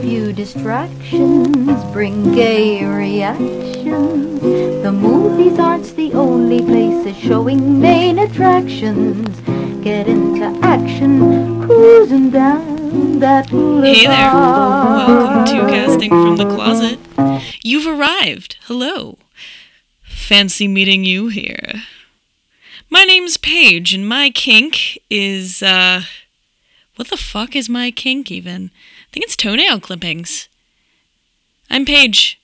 few distractions bring gay reactions. The movies aren't the only places showing main attractions. Get into action, cruising down that boulevard. Hey there. Welcome to Casting from the Closet. You've arrived. Hello. Fancy meeting you here. My name's Paige, and my kink is, uh. What the fuck is my kink even? I think it's toenail clippings. I'm Paige,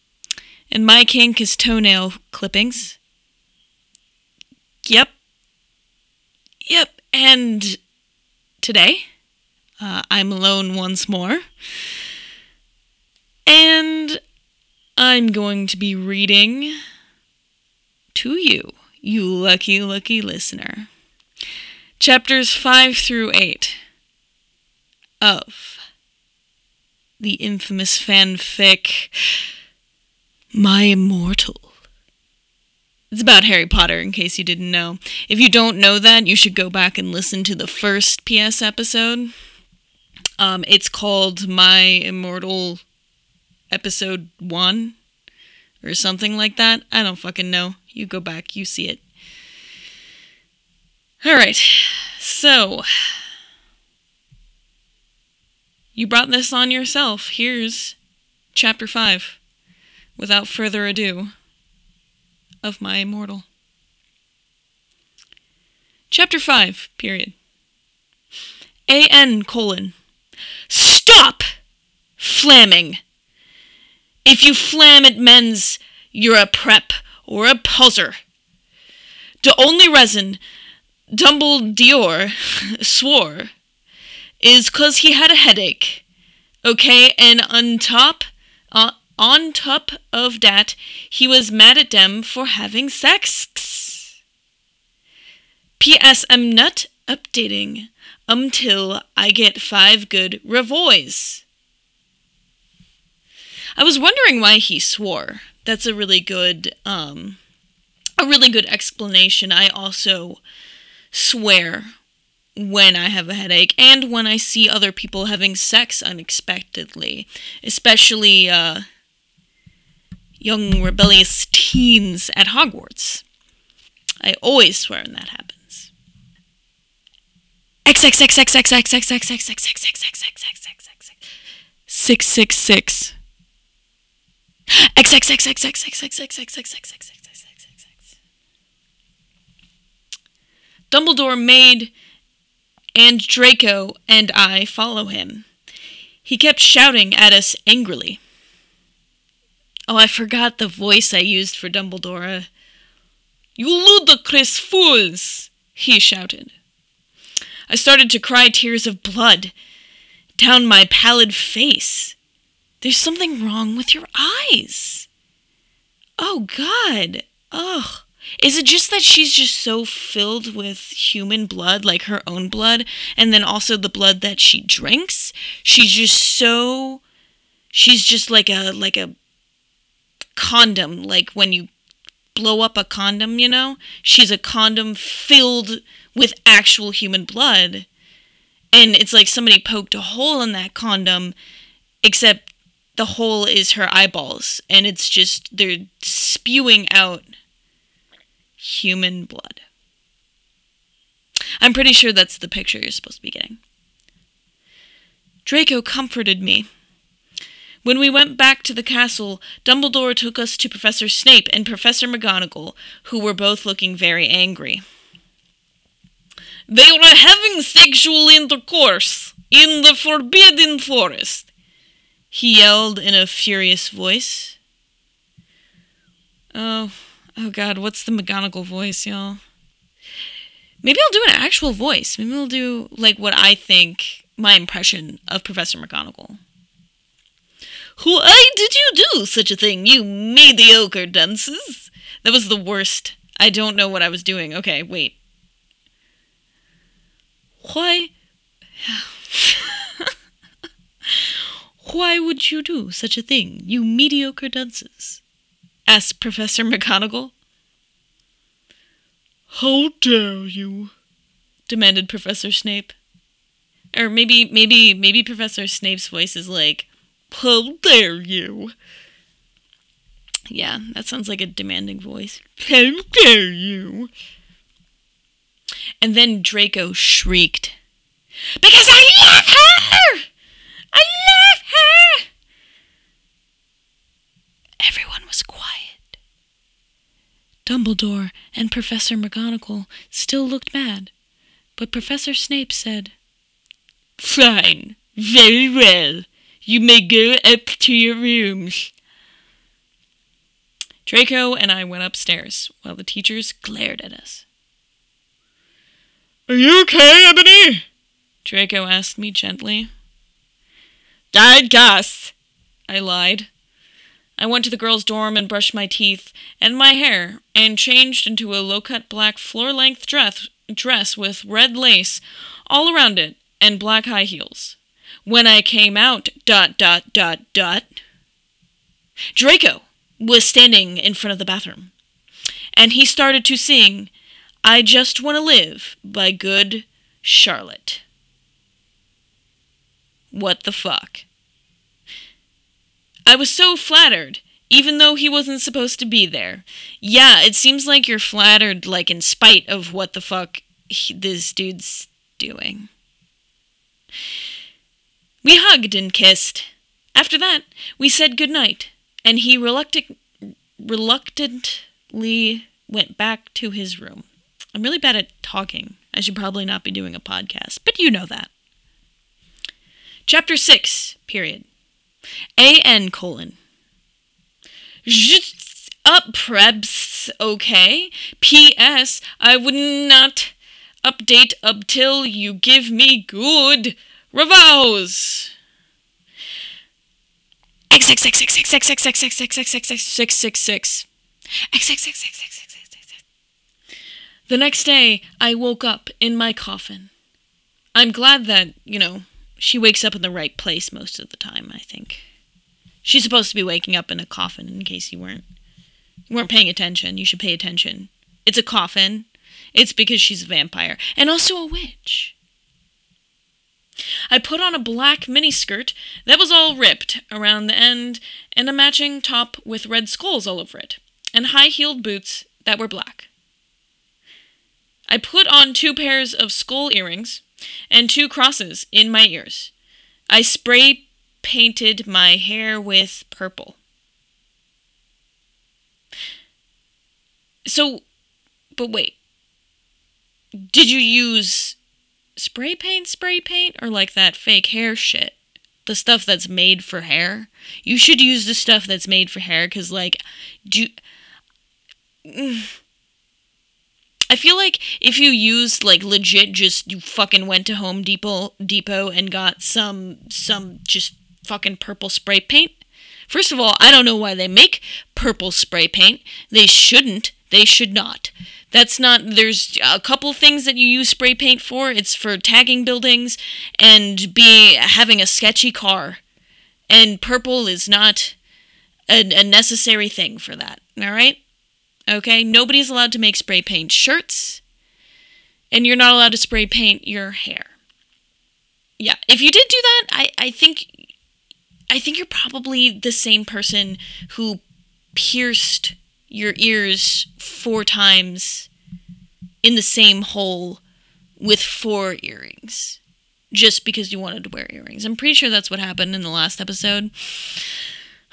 and my kink is toenail clippings. Yep. Yep, and today, uh, I'm alone once more. And I'm going to be reading to you, you lucky, lucky listener. Chapters 5 through 8 of the infamous fanfic My Immortal. It's about Harry Potter, in case you didn't know. If you don't know that, you should go back and listen to the first PS episode. Um, it's called My Immortal Episode 1 or something like that. I don't fucking know. You go back, you see it. Alright, so. You brought this on yourself. Here's chapter 5. Without further ado of my immortal. Chapter 5, period. A.N. colon. Stop! Flamming. If you flam at men's, you're a prep or a poser. The only reason Dumbledore swore is 'cause he had a headache. Okay, and on top, uh, on top of that, he was mad at them for having sex. P.S. I'm not updating until I get five good revoys. I was wondering why he swore. That's a really good, um, a really good explanation. I also swear when I have a headache and when I see other people having sex unexpectedly, especially, uh, young rebellious teens at Hogwarts. I always swear when that happens. Six six six. Dumbledore made and Draco and I follow him. He kept shouting at us angrily. Oh, I forgot the voice I used for Dumbledore. You ludicrous fools! he shouted. I started to cry tears of blood down my pallid face. There's something wrong with your eyes. Oh, God. Ugh. Is it just that she's just so filled with human blood, like her own blood, and then also the blood that she drinks? She's just so. She's just like a like a condom, like when you blow up a condom, you know? She's a condom filled with actual human blood. And it's like somebody poked a hole in that condom, except the hole is her eyeballs. And it's just, they're spewing out human blood. I'm pretty sure that's the picture you're supposed to be getting. Draco comforted me. When we went back to the castle, Dumbledore took us to Professor Snape and Professor McGonagall, who were both looking very angry. They were having sexual intercourse in the Forbidden Forest, he yelled in a furious voice. Oh, oh god, what's the McGonagall voice, y'all? Maybe I'll do an actual voice. Maybe I'll do, like, what I think my impression of Professor McGonagall. Why did you do such a thing, you mediocre dunces? That was the worst. I don't know what I was doing. Okay, wait. Why? Why would you do such a thing, you mediocre dunces? Asked Professor McGonagall. How dare you? demanded Professor Snape. Or maybe, maybe, maybe Professor Snape's voice is like, How dare you? Yeah, that sounds like a demanding voice. How dare you? And then Draco shrieked, Because I love her! I love her! Everyone was quiet. Dumbledore and Professor McGonagall still looked mad, but Professor Snape said, Fine, very well. You may go up to your rooms. Draco and I went upstairs while the teachers glared at us. Are you okay, Ebony? Draco asked me gently. Died Gus, I lied. I went to the girls' dorm and brushed my teeth and my hair and changed into a low cut black floor length dress, dress with red lace all around it and black high heels. When I came out, dot, dot, dot, dot, Draco was standing in front of the bathroom and he started to sing I Just Want to Live by Good Charlotte. What the fuck? I was so flattered, even though he wasn't supposed to be there. Yeah, it seems like you're flattered, like in spite of what the fuck he, this dude's doing. We hugged and kissed. After that, we said goodnight, and he reluctant, reluctantly went back to his room. I'm really bad at talking. I should probably not be doing a podcast, but you know that. Chapter 6, period. A-N colon. Just up preps, okay? P.S. I would not update up till you give me good reviews. The next day, I woke up in my coffin. I'm glad that, you know, she wakes up in the right place most of the time, I think. She's supposed to be waking up in a coffin in case you weren't you weren't paying attention. You should pay attention. It's a coffin. It's because she's a vampire and also a witch. I put on a black miniskirt that was all ripped around the end and a matching top with red skulls all over it, and high heeled boots that were black. I put on two pairs of skull earrings and two crosses in my ears. I spray painted my hair with purple. So, but wait. Did you use spray paint, spray paint, or like that fake hair shit? The stuff that's made for hair? You should use the stuff that's made for hair because, like, do. I feel like if you used like legit just you fucking went to Home Depot Depot and got some some just fucking purple spray paint. First of all, I don't know why they make purple spray paint. They shouldn't. They should not. That's not there's a couple things that you use spray paint for. It's for tagging buildings and be having a sketchy car. And purple is not a, a necessary thing for that. All right? Okay? Nobody's allowed to make spray paint shirts, and you're not allowed to spray paint your hair. Yeah, if you did do that, I, I think I think you're probably the same person who pierced your ears four times in the same hole with four earrings just because you wanted to wear earrings. I'm pretty sure that's what happened in the last episode.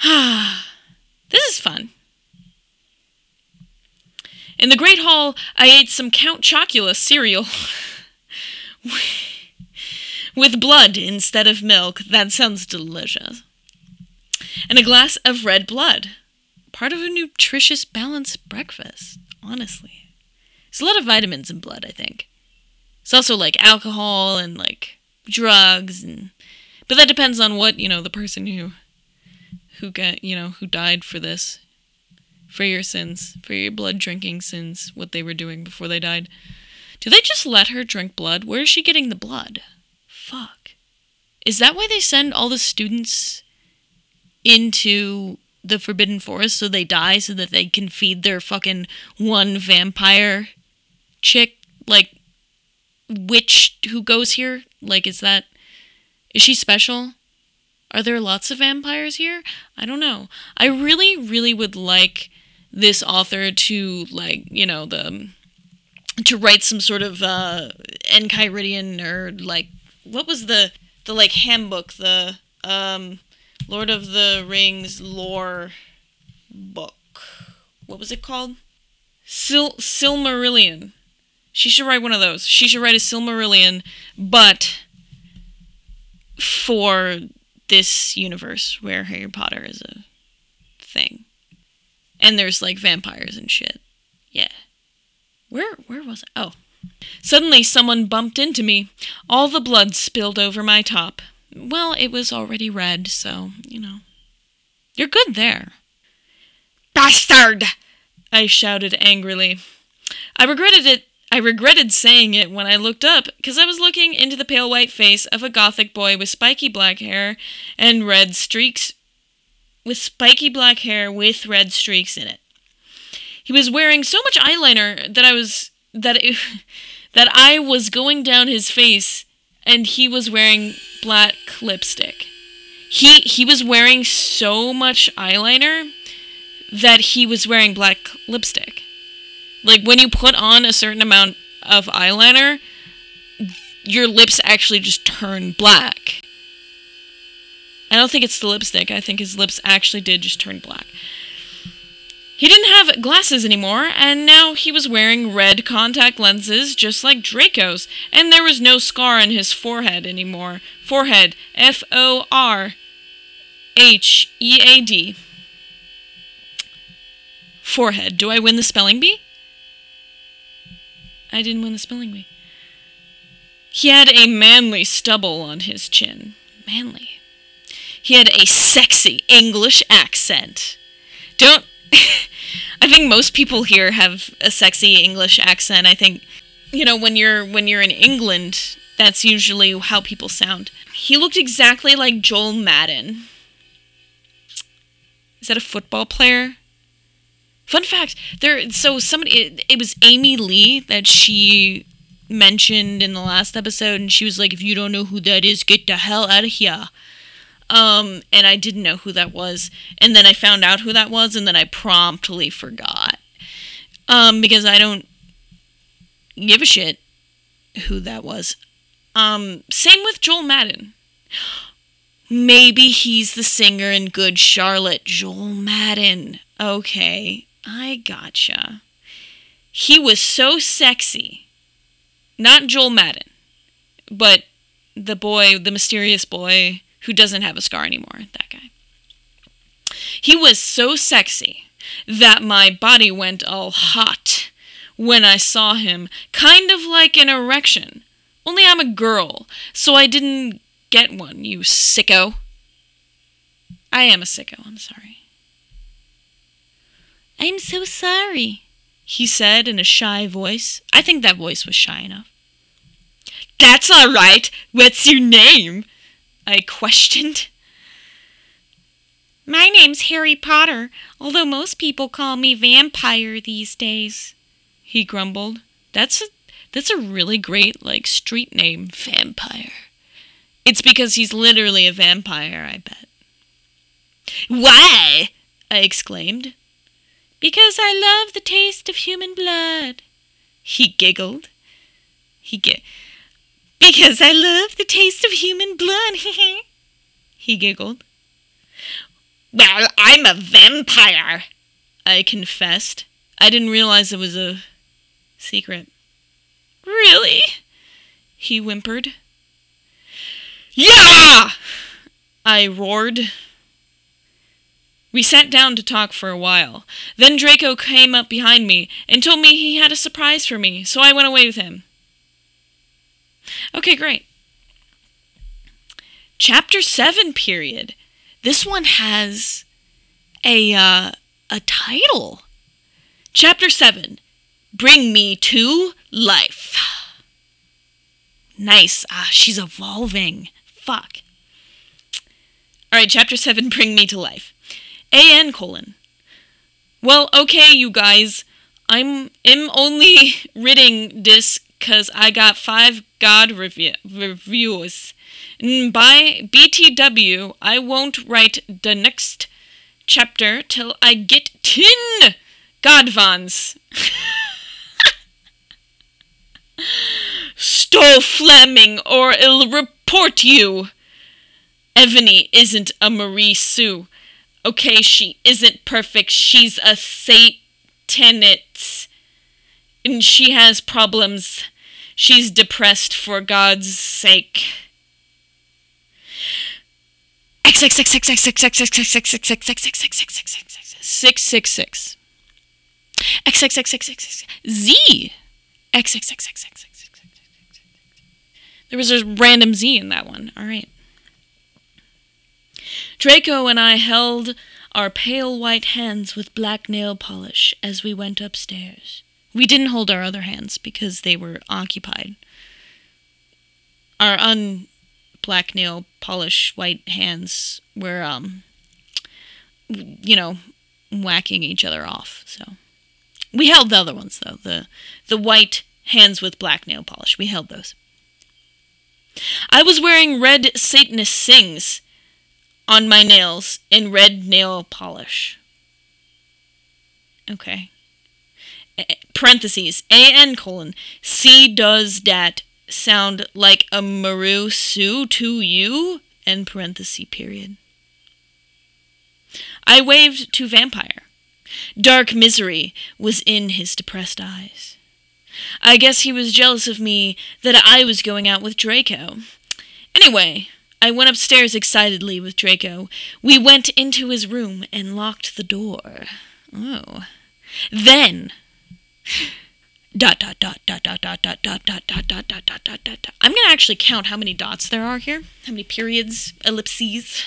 this is fun. In the Great Hall, I ate some Count Chocula cereal. With blood instead of milk. That sounds delicious. And a glass of red blood. Part of a nutritious, balanced breakfast, honestly. There's a lot of vitamins in blood, I think. It's also like alcohol and like drugs and but that depends on what, you know, the person who who got, you know, who died for this for your sins, for your blood drinking sins, what they were doing before they died. Do they just let her drink blood? Where is she getting the blood? Fuck. Is that why they send all the students into the Forbidden Forest so they die so that they can feed their fucking one vampire chick? Like, witch who goes here? Like, is that. Is she special? Are there lots of vampires here? I don't know. I really, really would like this author to like, you know, the to write some sort of uh Enchiridion or like what was the the like handbook, the um Lord of the Rings lore book. What was it called? Sil Silmarillion. She should write one of those. She should write a Silmarillion, but for this universe where Harry Potter is a. And there's like vampires and shit. Yeah. Where where was it? Oh. Suddenly someone bumped into me. All the blood spilled over my top. Well, it was already red, so, you know. You're good there. Bastard! I shouted angrily. I regretted it. I regretted saying it when I looked up, because I was looking into the pale white face of a gothic boy with spiky black hair and red streaks. With spiky black hair with red streaks in it. He was wearing so much eyeliner that I was that it, that I was going down his face, and he was wearing black lipstick. He he was wearing so much eyeliner that he was wearing black lipstick. Like when you put on a certain amount of eyeliner, your lips actually just turn black. I don't think it's the lipstick. I think his lips actually did just turn black. He didn't have glasses anymore, and now he was wearing red contact lenses just like Draco's, and there was no scar on his forehead anymore. Forehead. F O R H E A D. Forehead. Do I win the spelling bee? I didn't win the spelling bee. He had a manly stubble on his chin. Manly. He had a sexy English accent. Don't. I think most people here have a sexy English accent. I think, you know, when you're when you're in England, that's usually how people sound. He looked exactly like Joel Madden. Is that a football player? Fun fact, there so somebody it, it was Amy Lee that she mentioned in the last episode and she was like if you don't know who that is, get the hell out of here. Um, and I didn't know who that was. And then I found out who that was, and then I promptly forgot. Um, because I don't give a shit who that was. Um, same with Joel Madden. Maybe he's the singer in Good Charlotte, Joel Madden. Okay, I gotcha. He was so sexy. Not Joel Madden, but the boy, the mysterious boy who doesn't have a scar anymore, that guy. He was so sexy that my body went all hot when I saw him, kind of like an erection. Only I'm a girl, so I didn't get one, you sicko. I am a sicko, I'm sorry. I'm so sorry, he said in a shy voice. I think that voice was shy enough. That's all right. What's your name? I questioned. My name's Harry Potter, although most people call me Vampire these days, he grumbled. That's a that's a really great like street name, Vampire. It's because he's literally a vampire, I bet. Why? I exclaimed. Because I love the taste of human blood. He giggled. He giggled. Because I love the taste of human blood, he giggled. Well, I'm a vampire, I confessed. I didn't realize it was a secret. Really? He whimpered. Yeah! I roared. We sat down to talk for a while. Then Draco came up behind me and told me he had a surprise for me, so I went away with him. Okay, great. Chapter 7 period. This one has a uh, a title. Chapter 7. Bring me to life. Nice. Ah, she's evolving. Fuck. All right, chapter 7 Bring me to life. AN colon. Well, okay, you guys. I'm am only ridding this because I got five God review- reviews. By BTW, I won't write the next chapter till I get tin Godvans. Stole Fleming, or I'll report you. Evany isn't a Marie Sue. Okay, she isn't perfect. She's a Satanist. And she has problems. She's depressed for God's sake. Z. There was a random Z in that one. All right. Draco and I held our pale white hands with black nail polish as we went upstairs. We didn't hold our other hands because they were occupied. Our un black nail polish white hands were um you know whacking each other off so. We held the other ones though the the white hands with black nail polish. We held those. I was wearing red satanist sings on my nails in red nail polish. Okay parentheses an colon c does dat sound like a Maru Sue to you? End parenthesis period. I waved to Vampire. Dark misery was in his depressed eyes. I guess he was jealous of me that I was going out with Draco. Anyway, I went upstairs excitedly with Draco. We went into his room and locked the door. Oh. Then dot dot dot dot dot dot dot dot dot dot dot dot dot dot dot dot. I'm gonna actually count how many dots there are here. How many periods, ellipses.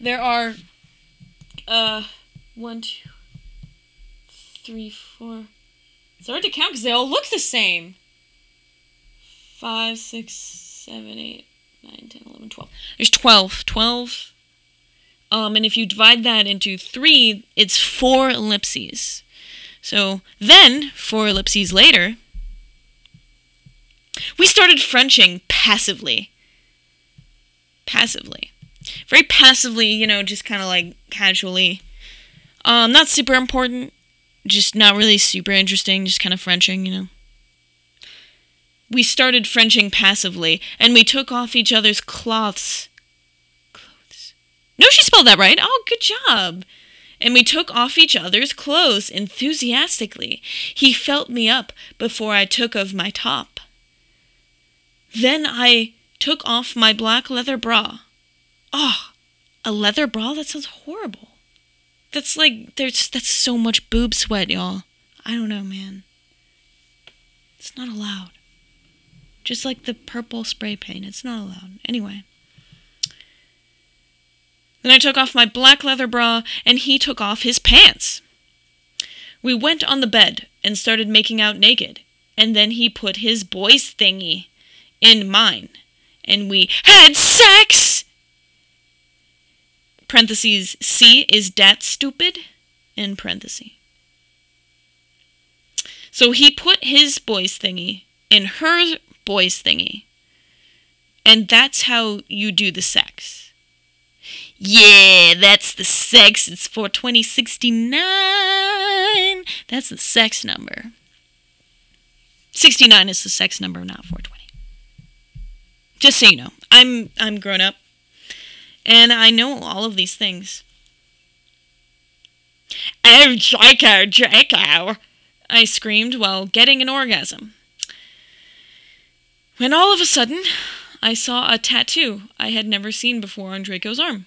There are uh one, two, three, four. It's hard to count because they all look the same. Five, six, seven, eight, nine, ten, eleven, twelve. There's twelve. Twelve. Um, and if you divide that into three, it's four ellipses. So then, four ellipses later, we started Frenching passively. Passively. Very passively, you know, just kind of like casually. Um, not super important, just not really super interesting, just kind of Frenching, you know. We started Frenching passively, and we took off each other's cloths. Clothes. No, she spelled that right. Oh, good job and we took off each other's clothes enthusiastically. He felt me up before I took off my top. Then I took off my black leather bra. Ah, oh, a leather bra? That sounds horrible. That's like there's that's so much boob sweat, y'all. I don't know, man. It's not allowed. Just like the purple spray paint, it's not allowed. Anyway. Then I took off my black leather bra, and he took off his pants. We went on the bed and started making out naked, and then he put his boy's thingy in mine, and we had sex! Parentheses, C, is dat stupid? In parentheses. So he put his boy's thingy in her boy's thingy, and that's how you do the sex. Yeah, that's the sex. It's for 2069. That's the sex number. 69 is the sex number, not 420. Just so you know, I'm I'm grown up and I know all of these things. Oh, Draco, Draco! I screamed while getting an orgasm. When all of a sudden, I saw a tattoo I had never seen before on Draco's arm.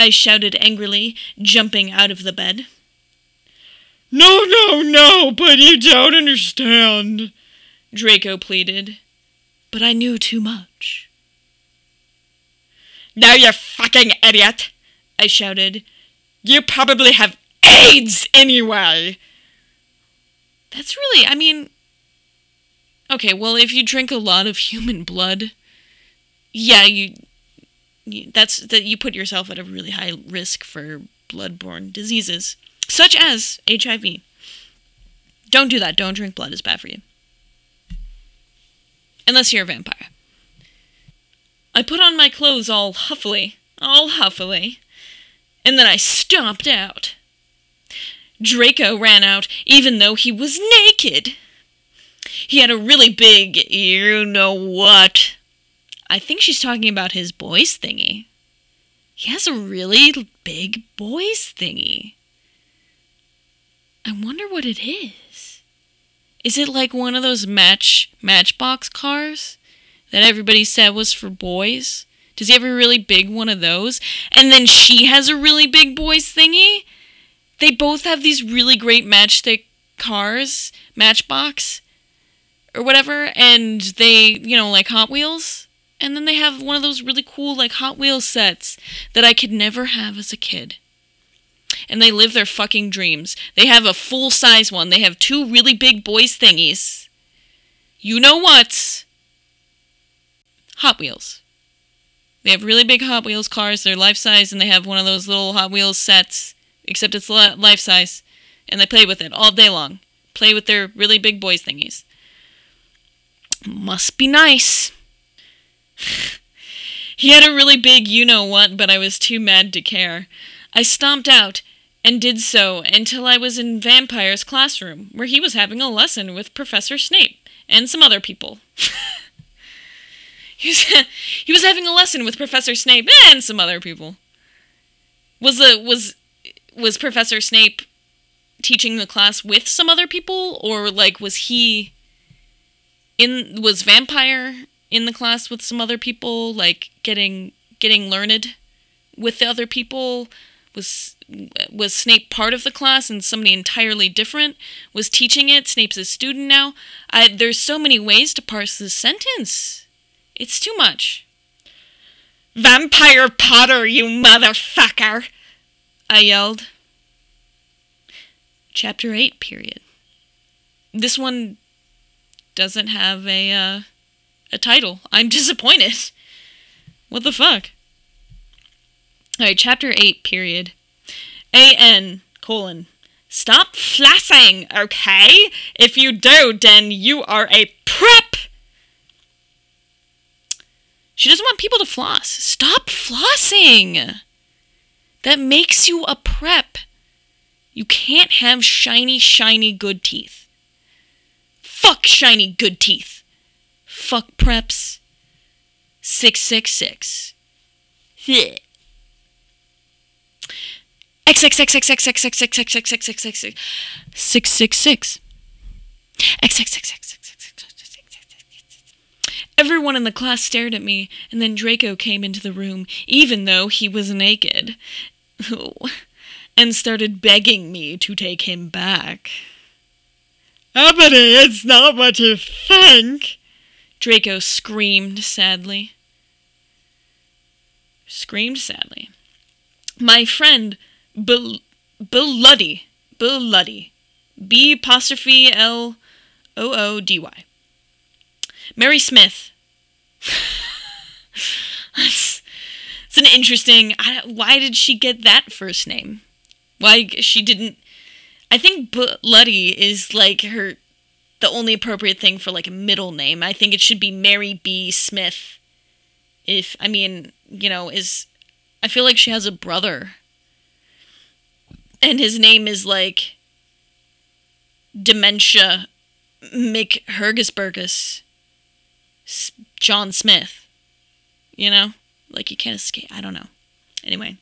I shouted angrily, jumping out of the bed. No, no, no, but you don't understand, Draco pleaded. But I knew too much. Now, you fucking idiot, I shouted. You probably have AIDS anyway. That's really, I mean. Okay, well, if you drink a lot of human blood, yeah, you that's that you put yourself at a really high risk for blood-borne diseases such as HIV. Don't do that. Don't drink blood. It's bad for you. Unless you're a vampire. I put on my clothes all huffily, all huffily, and then I stomped out. Draco ran out even though he was naked. He had a really big you know what I think she's talking about his boys thingy. He has a really big boys thingy. I wonder what it is. Is it like one of those match matchbox cars that everybody said was for boys? Does he have a really big one of those? And then she has a really big boys thingy? They both have these really great matchstick cars, matchbox or whatever, and they, you know, like Hot Wheels. And then they have one of those really cool, like, Hot Wheels sets that I could never have as a kid. And they live their fucking dreams. They have a full size one, they have two really big boys' thingies. You know what? Hot Wheels. They have really big Hot Wheels cars. They're life size, and they have one of those little Hot Wheels sets, except it's life size. And they play with it all day long. Play with their really big boys thingies. Must be nice he had a really big you know what, but I was too mad to care. I stomped out and did so until I was in Vampire's classroom, where he was having a lesson with Professor Snape and some other people. he, was, he was having a lesson with Professor Snape and some other people. Was the was was Professor Snape teaching the class with some other people, or like was he in was Vampire in the class with some other people, like getting getting learned with the other people. Was was Snape part of the class and somebody entirely different was teaching it? Snape's a student now. I, there's so many ways to parse this sentence. It's too much. Vampire Potter, you motherfucker! I yelled. Chapter 8, period. This one doesn't have a, uh, a title. I'm disappointed. What the fuck? Alright, chapter 8, period. A.N. colon. Stop flassing, okay? If you do, then you are a prep! She doesn't want people to floss. Stop flossing! That makes you a prep. You can't have shiny, shiny good teeth. Fuck shiny good teeth fuck preps 666. Yeah. Everyone in the class stared at me, and then Draco came into the room, even though he was naked, and started begging me to take him back. Ebony, it's not what you think, Draco screamed sadly. Screamed sadly. My friend, Bel- Bloody, Bloody, B apostrophe L O O D Y. Mary Smith. it's an interesting. I, why did she get that first name? Why she didn't? I think Bloody is like her, the only appropriate thing for like a middle name. I think it should be Mary B. Smith. If I mean, you know, is I feel like she has a brother, and his name is like dementia McHergisburgus John Smith. You know? Like you can't escape. I don't know. Anyway.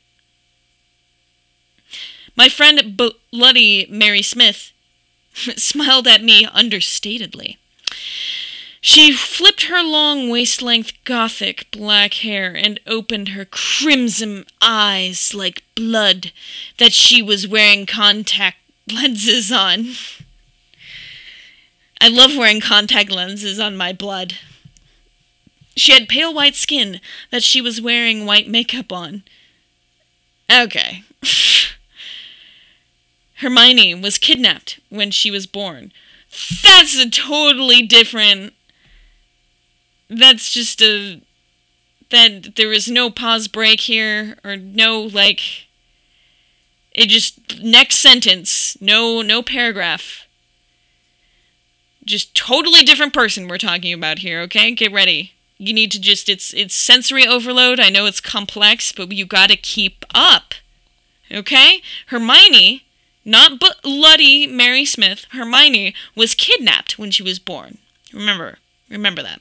My friend Bloody Mary Smith smiled at me understatedly. She flipped her long waist length gothic black hair and opened her crimson eyes like blood that she was wearing contact lenses on. I love wearing contact lenses on my blood. She had pale white skin that she was wearing white makeup on. Okay. Hermione was kidnapped when she was born. That's a totally different. That's just a. That there was no pause break here, or no, like. It just. Next sentence. No, no paragraph. Just totally different person we're talking about here, okay? Get ready. You need to just. It's, it's sensory overload. I know it's complex, but you gotta keep up. Okay? Hermione not bloody Mary Smith, Hermione, was kidnapped when she was born. Remember, remember that.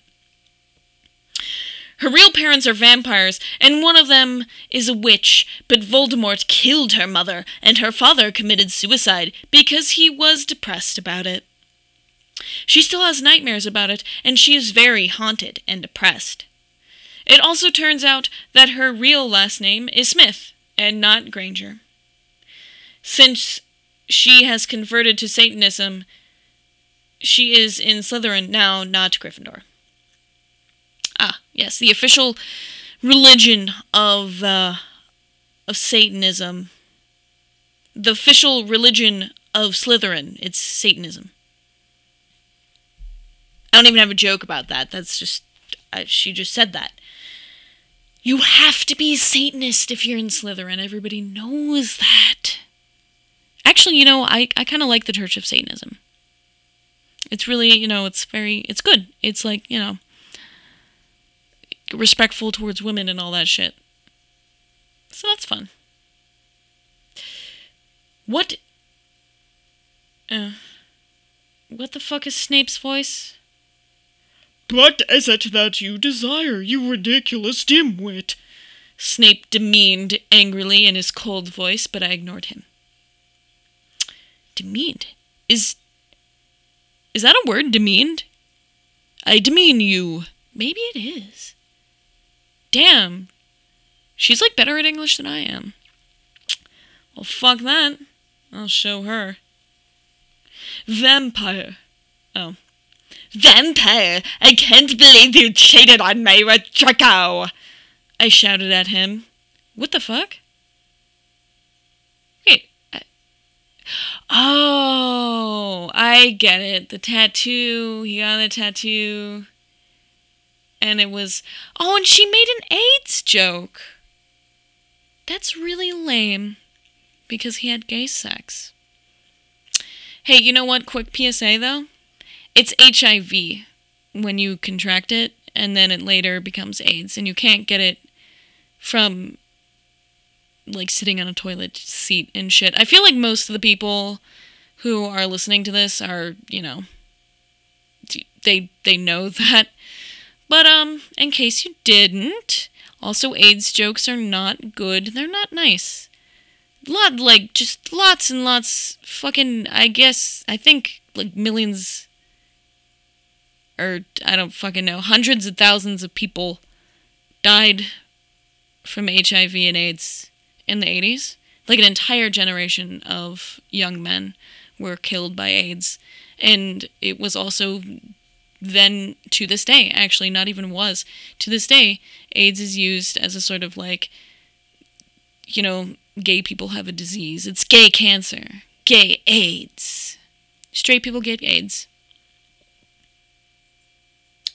Her real parents are vampires, and one of them is a witch, but Voldemort killed her mother, and her father committed suicide because he was depressed about it. She still has nightmares about it, and she is very haunted and depressed. It also turns out that her real last name is Smith, and not Granger. Since she has converted to Satanism. She is in Slytherin now, not Gryffindor. Ah, yes, the official religion of uh, of Satanism. The official religion of Slytherin. It's Satanism. I don't even have a joke about that. That's just uh, she just said that. You have to be Satanist if you're in Slytherin. Everybody knows that. Actually, you know, I, I kind of like the Church of Satanism. It's really, you know, it's very, it's good. It's like, you know, respectful towards women and all that shit. So that's fun. What? Uh, what the fuck is Snape's voice? What is it that you desire, you ridiculous dimwit? Snape demeaned angrily in his cold voice, but I ignored him demeaned. Is is that a word, demeaned? I demean you. Maybe it is. Damn. She's like better at English than I am. Well, fuck that. I'll show her. Vampire. Oh. Vampire! I can't believe you cheated on me with Draco! I shouted at him. What the fuck? Oh, I get it. The tattoo. He got a tattoo. And it was. Oh, and she made an AIDS joke. That's really lame. Because he had gay sex. Hey, you know what? Quick PSA though. It's HIV when you contract it, and then it later becomes AIDS, and you can't get it from like sitting on a toilet seat and shit. I feel like most of the people who are listening to this are, you know, they they know that. But um in case you didn't, also AIDS jokes are not good. They're not nice. Lot like just lots and lots fucking I guess I think like millions or I don't fucking know, hundreds of thousands of people died from HIV and AIDS in the 80s. Like an entire generation of young men were killed by AIDS. And it was also then to this day, actually, not even was, to this day, AIDS is used as a sort of like, you know, gay people have a disease. It's gay cancer, gay AIDS. Straight people get AIDS.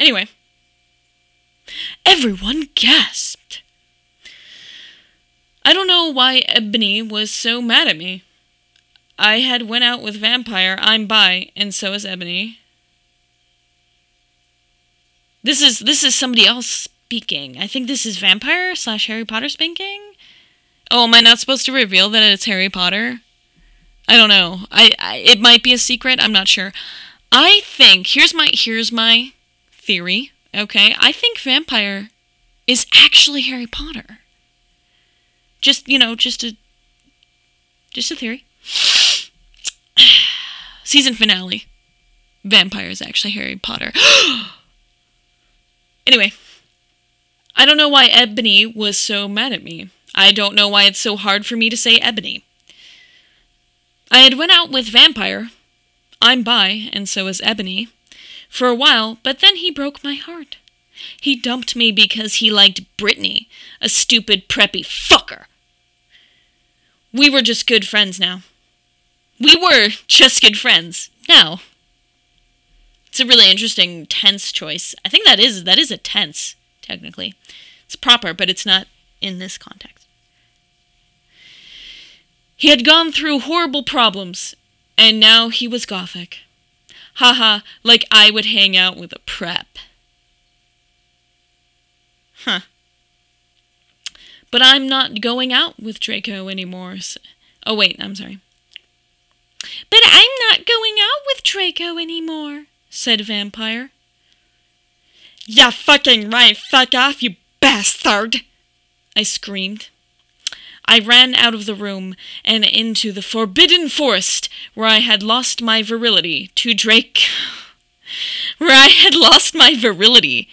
Anyway, everyone gasped. I don't know why Ebony was so mad at me. I had went out with Vampire, I'm bi, and so is Ebony. This is this is somebody else speaking. I think this is Vampire slash Harry Potter speaking. Oh, am I not supposed to reveal that it's Harry Potter? I don't know. I, I it might be a secret. I'm not sure. I think here's my here's my theory. Okay, I think Vampire is actually Harry Potter. Just, you know, just a just a theory. Season finale. Vampires actually Harry Potter. anyway, I don't know why Ebony was so mad at me. I don't know why it's so hard for me to say Ebony. I had went out with Vampire. I'm bi, and so is Ebony. For a while, but then he broke my heart. He dumped me because he liked Brittany, a stupid, preppy fucker. We were just good friends now. We were just good friends. Now. It's a really interesting tense choice. I think that is that is a tense, technically. It's proper, but it's not in this context. He had gone through horrible problems, and now he was gothic. Haha, like I would hang out with a prep. Huh. But I'm not going out with Draco anymore. So oh, wait, I'm sorry. But I'm not going out with Draco anymore, said Vampire. Yeah, fucking right. Fuck off, you bastard! I screamed. I ran out of the room and into the forbidden forest where I had lost my virility to Drake. where I had lost my virility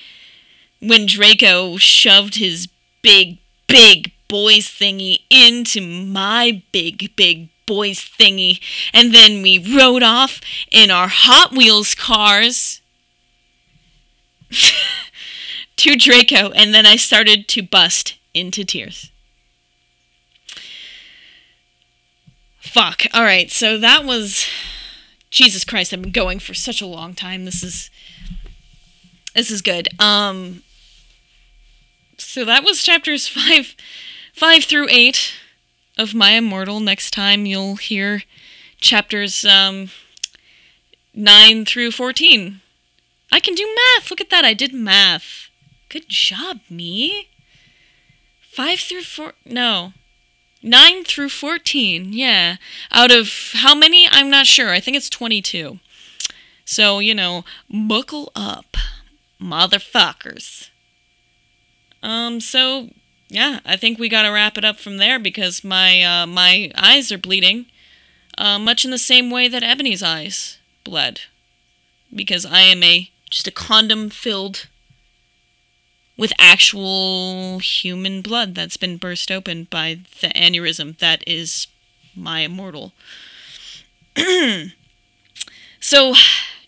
when Draco shoved his big, big boys thingy into my big, big boys thingy, and then we rode off in our Hot Wheels cars to Draco, and then I started to bust into tears. Fuck. All right. So that was Jesus Christ. I've been going for such a long time. This is this is good. Um so that was chapters 5 5 through 8 of My Immortal. Next time you'll hear chapters um 9 through 14. I can do math. Look at that. I did math. Good job, me. 5 through 4 No. 9 through 14, yeah. Out of how many? I'm not sure. I think it's 22. So, you know, buckle up, motherfuckers. Um, so, yeah, I think we gotta wrap it up from there because my, uh, my eyes are bleeding. Uh, much in the same way that Ebony's eyes bled. Because I am a, just a condom filled with actual human blood that's been burst open by the aneurysm that is my immortal. so,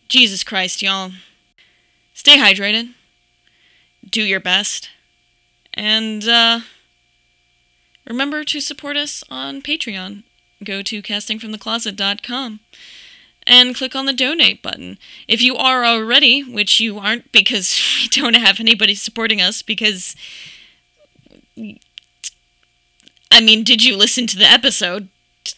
Jesus Christ, y'all. Stay hydrated. Do your best. And uh, remember to support us on Patreon. Go to castingfromthecloset.com and click on the donate button. If you are already, which you aren't because we don't have anybody supporting us, because. I mean, did you listen to the episode?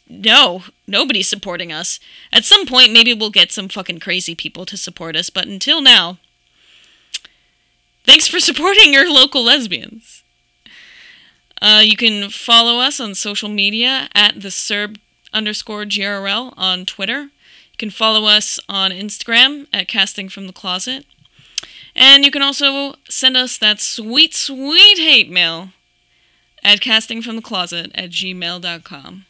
No, nobody's supporting us. At some point, maybe we'll get some fucking crazy people to support us, but until now, thanks for supporting your local lesbians. Uh, you can follow us on social media at the Serb underscore GRL on Twitter. You can follow us on Instagram at Casting from the Closet. And you can also send us that sweet, sweet hate mail at castingfromthecloset at gmail.com.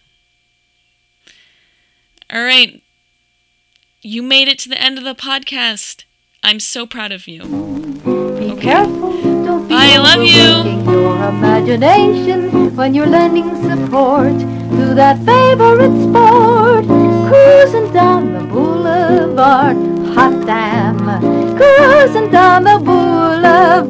All right. You made it to the end of the podcast. I'm so proud of you careful. Don't be I love you. Your imagination when you're lending support to that favorite sport. Cruising down the boulevard, hot damn. Cruising down the boulevard.